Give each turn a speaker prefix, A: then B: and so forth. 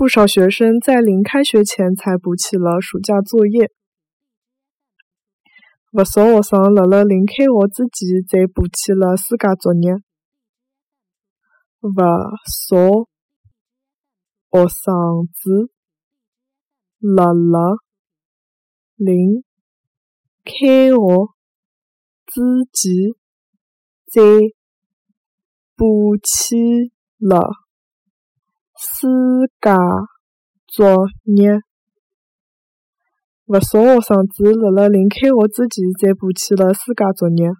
A: 不少学生在临开学前才补起了暑假作业。不少学生辣辣临开学之前才补起了暑假作业。不少学生子辣辣临开学之前才补起了暑假作业。勿少学生子辣辣临开学之前才补起了暑假作业。